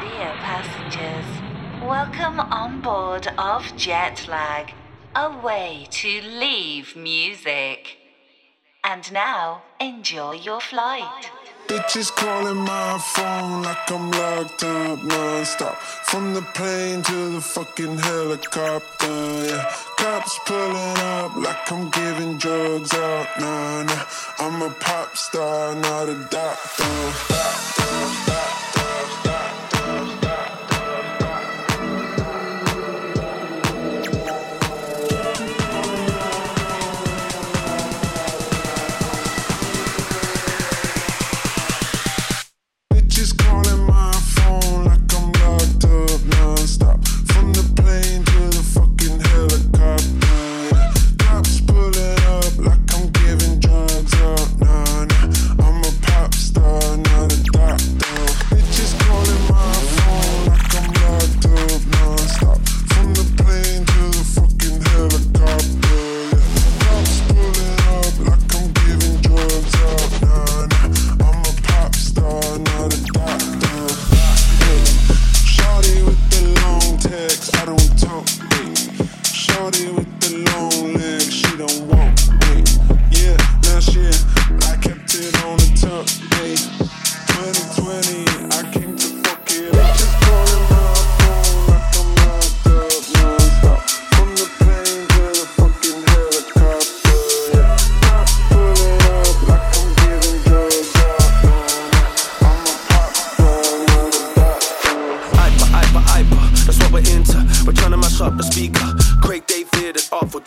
Dear passengers, welcome on board of Jetlag, way to leave music. And now, enjoy your flight. Bitches calling my phone like I'm locked up nonstop. From the plane to the fucking helicopter, yeah. Cops pulling up like I'm giving drugs out. Nah, nah. I'm a pop star, not a doctor. doctor, doctor.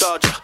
nostalgia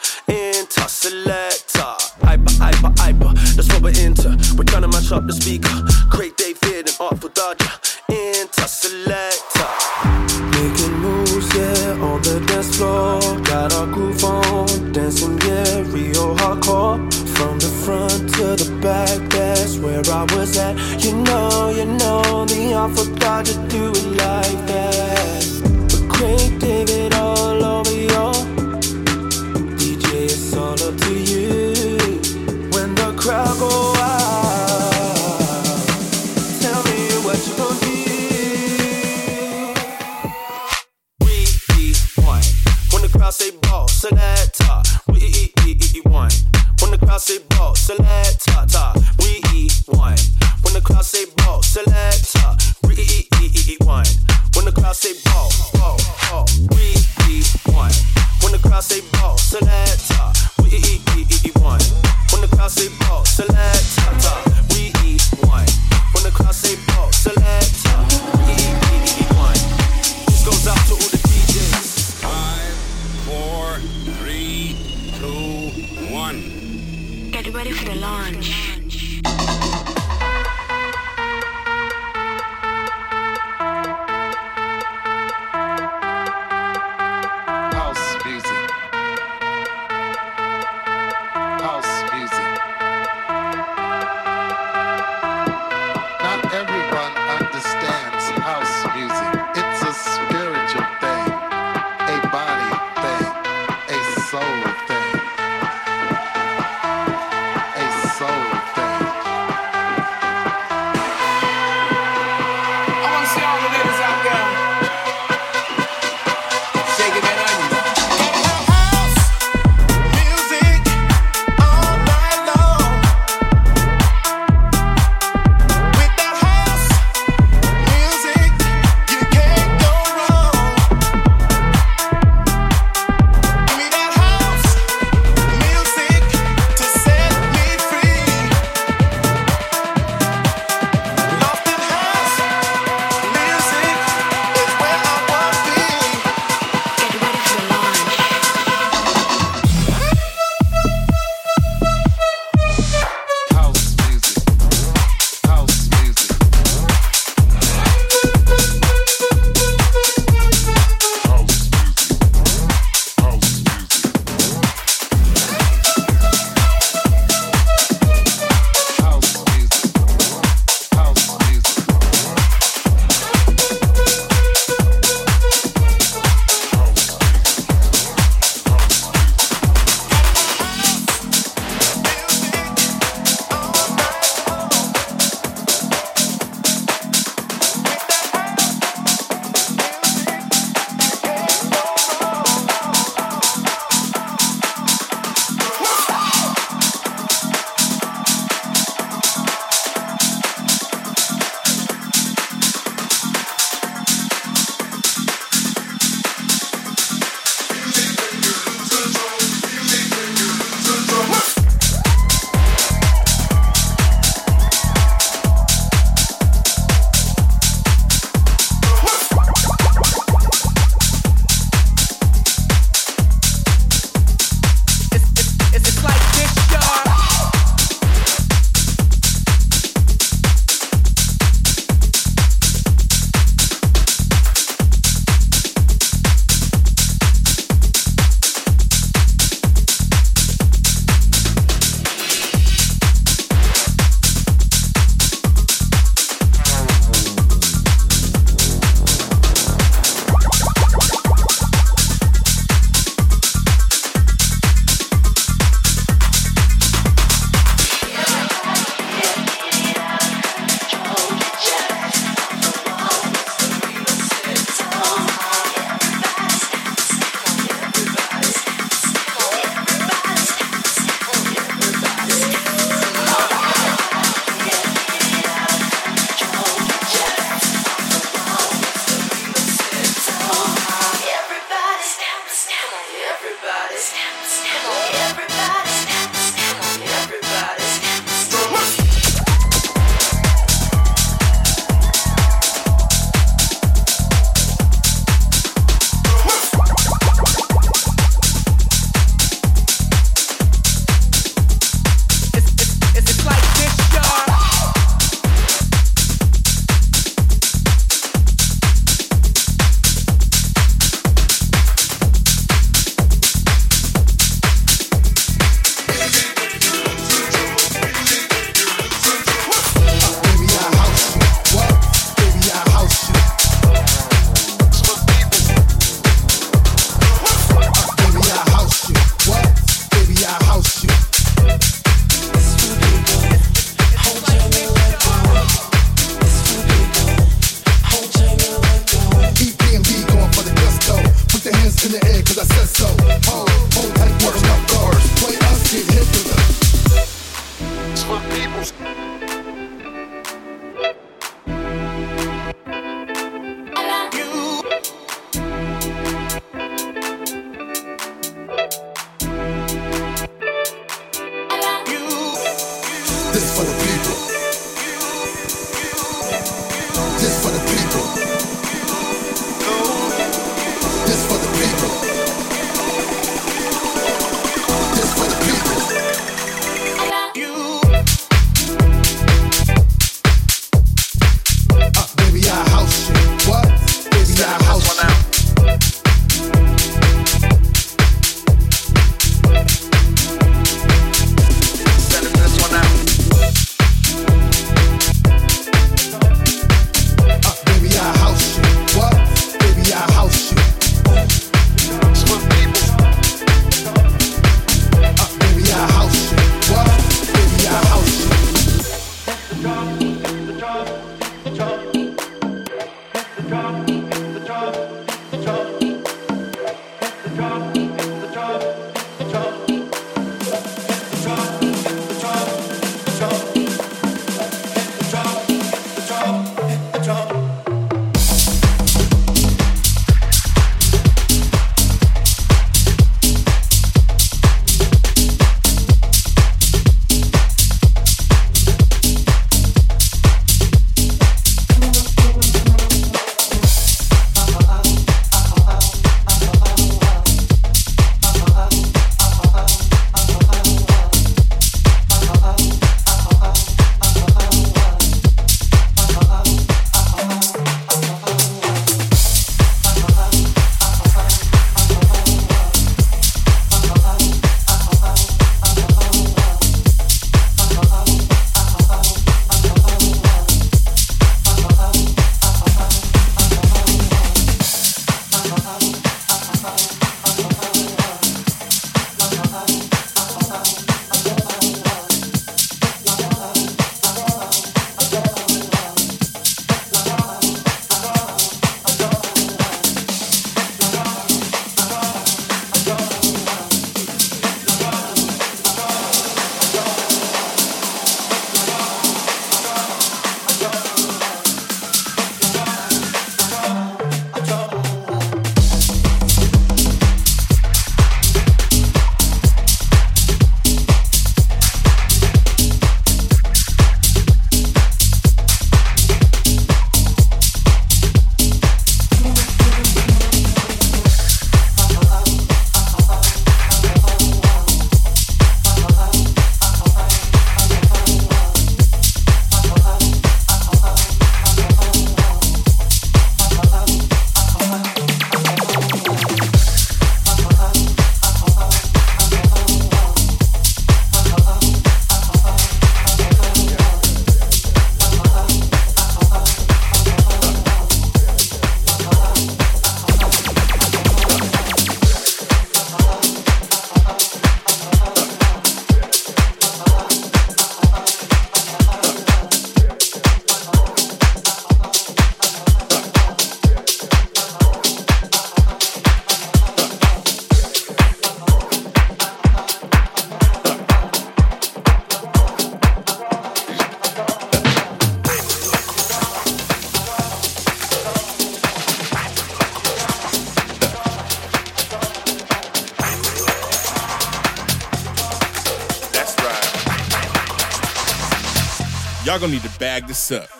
Y'all gonna need to bag this up.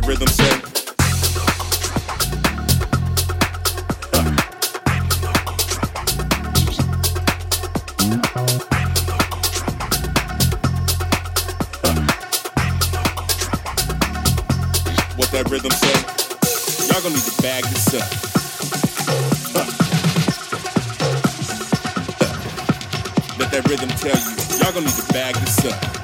That rhythm say? What that rhythm say? Y'all gonna need to bag this up. Let that rhythm tell you. Y'all gonna need to bag this up.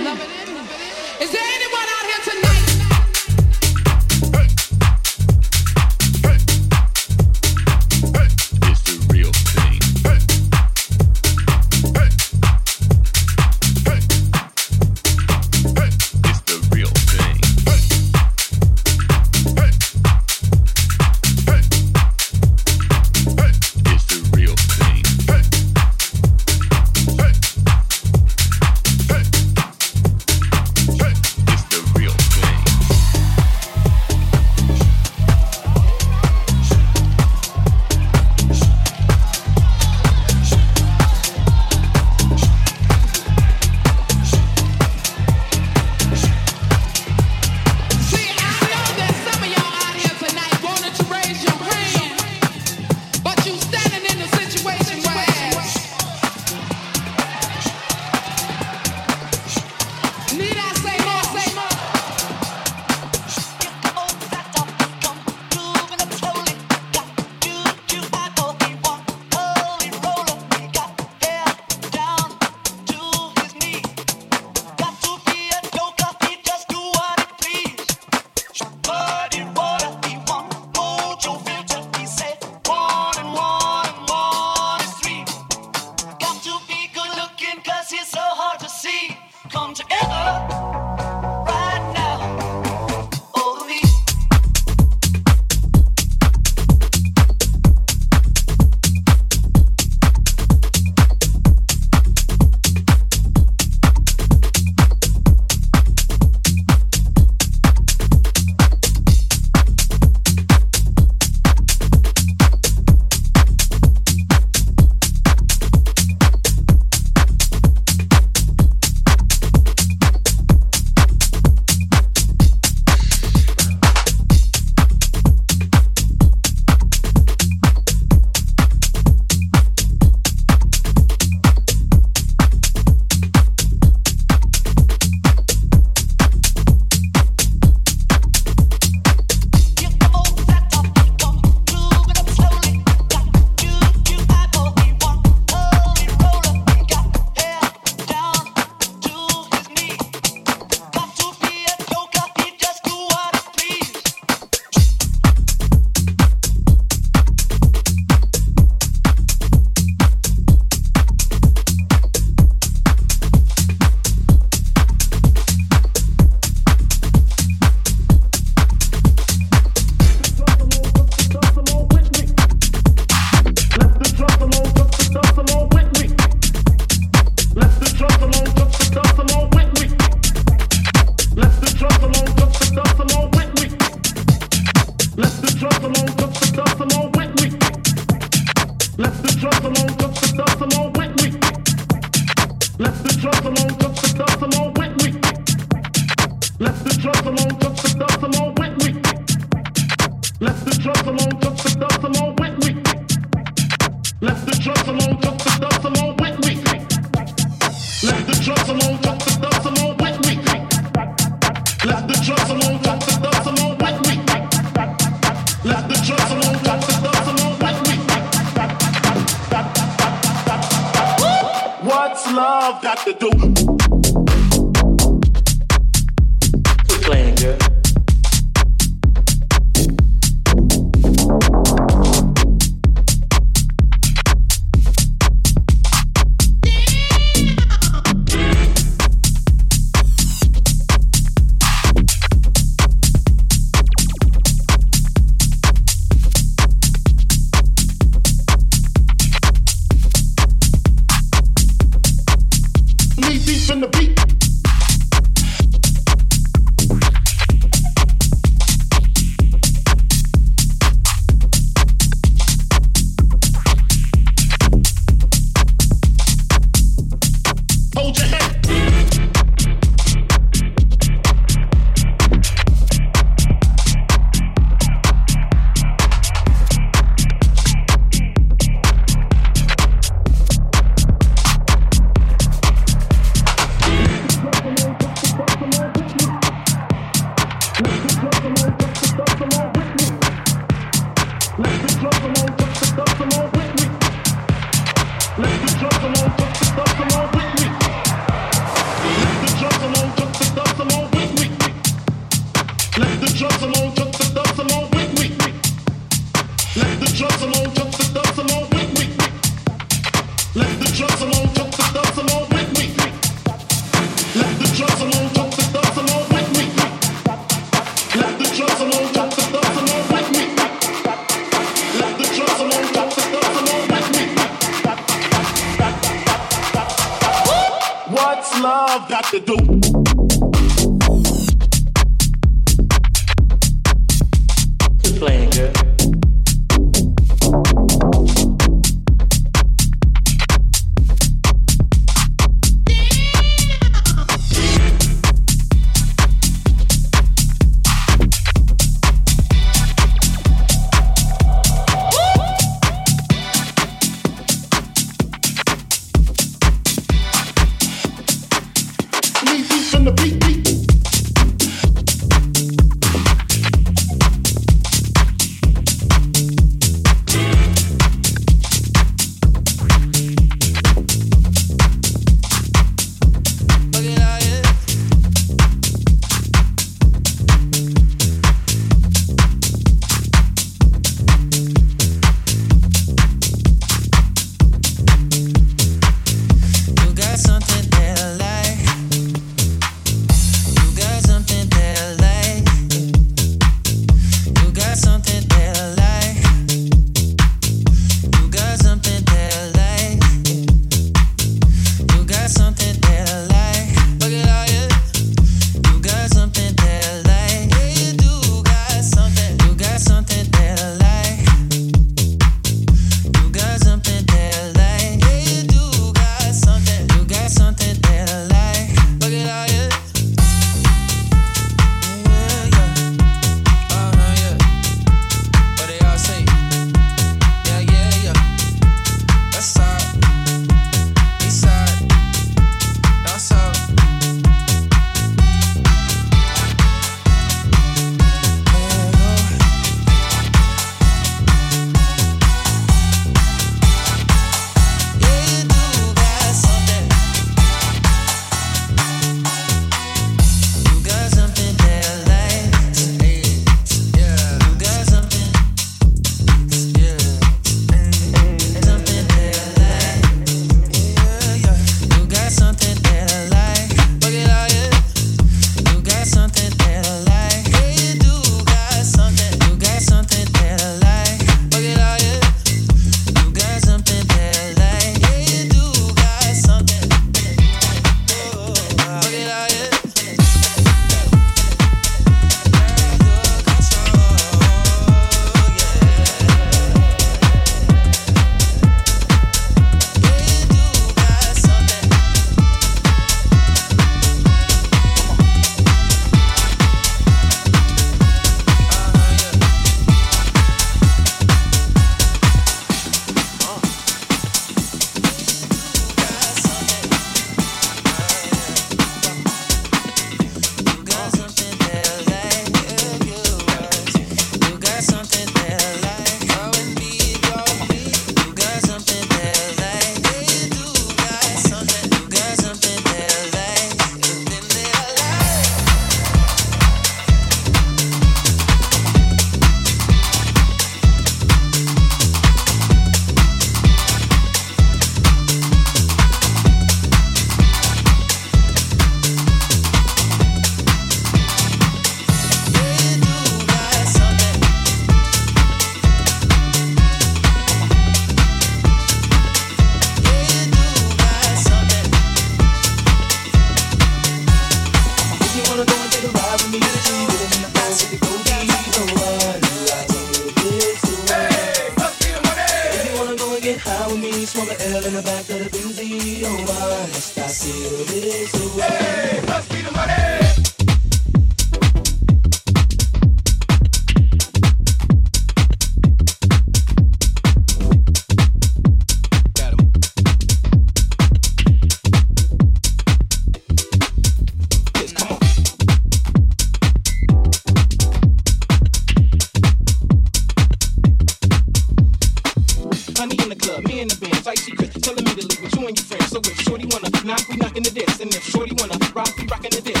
the bins, like she telling me to leave with you and your friends. So if Shorty wanna knock, we knockin' the dance. and if Shorty wanna rock, we rockin' the dance.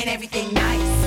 And everything nice.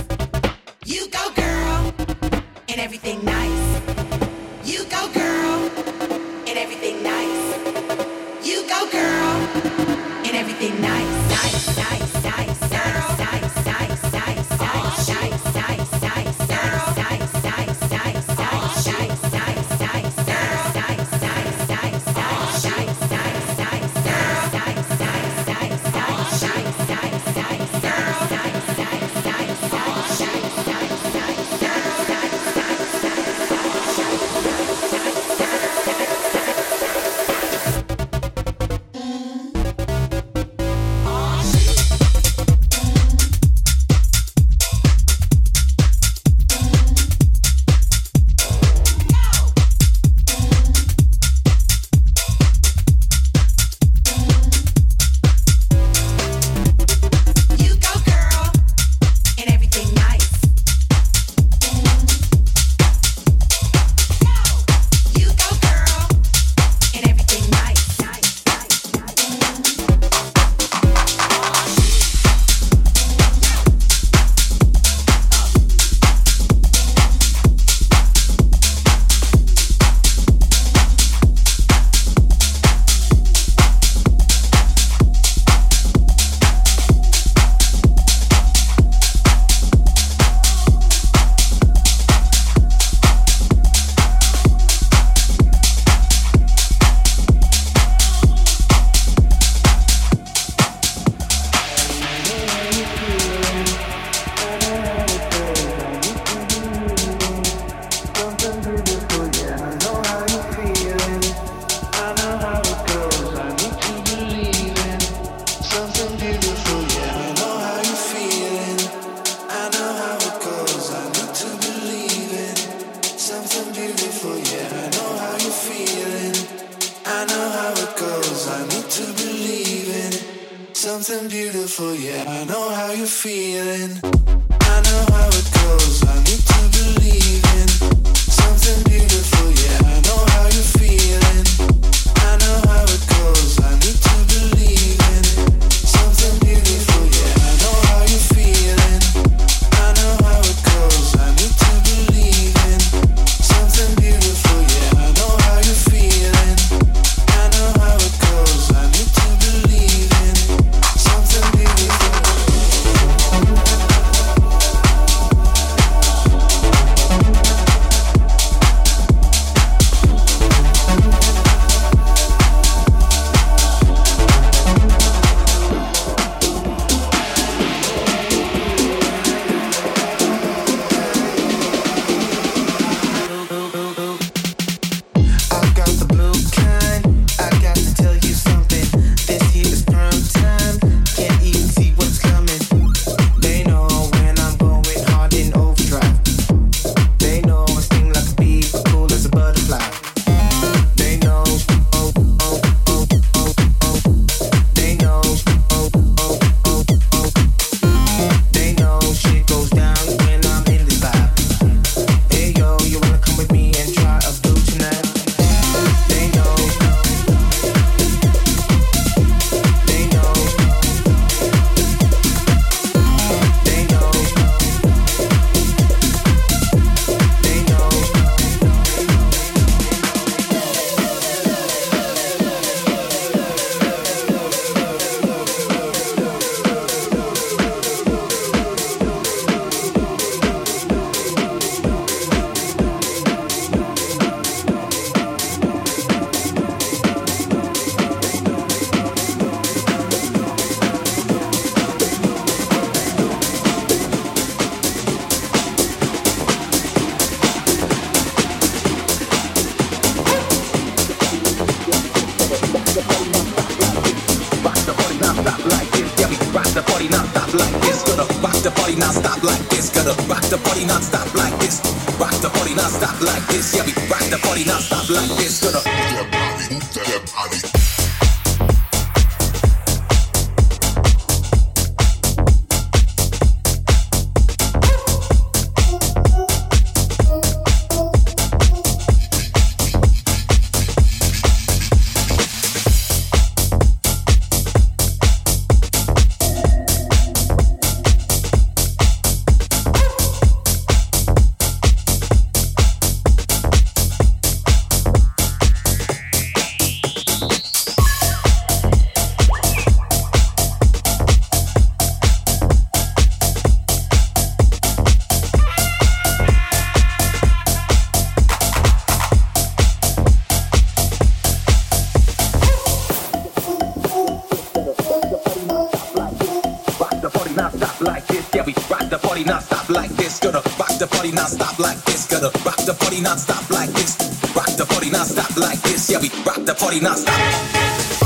party non-stop like this. Gotta rock the party not stop like this. Rock the party not stop like this. Yeah, we rock the party not stop.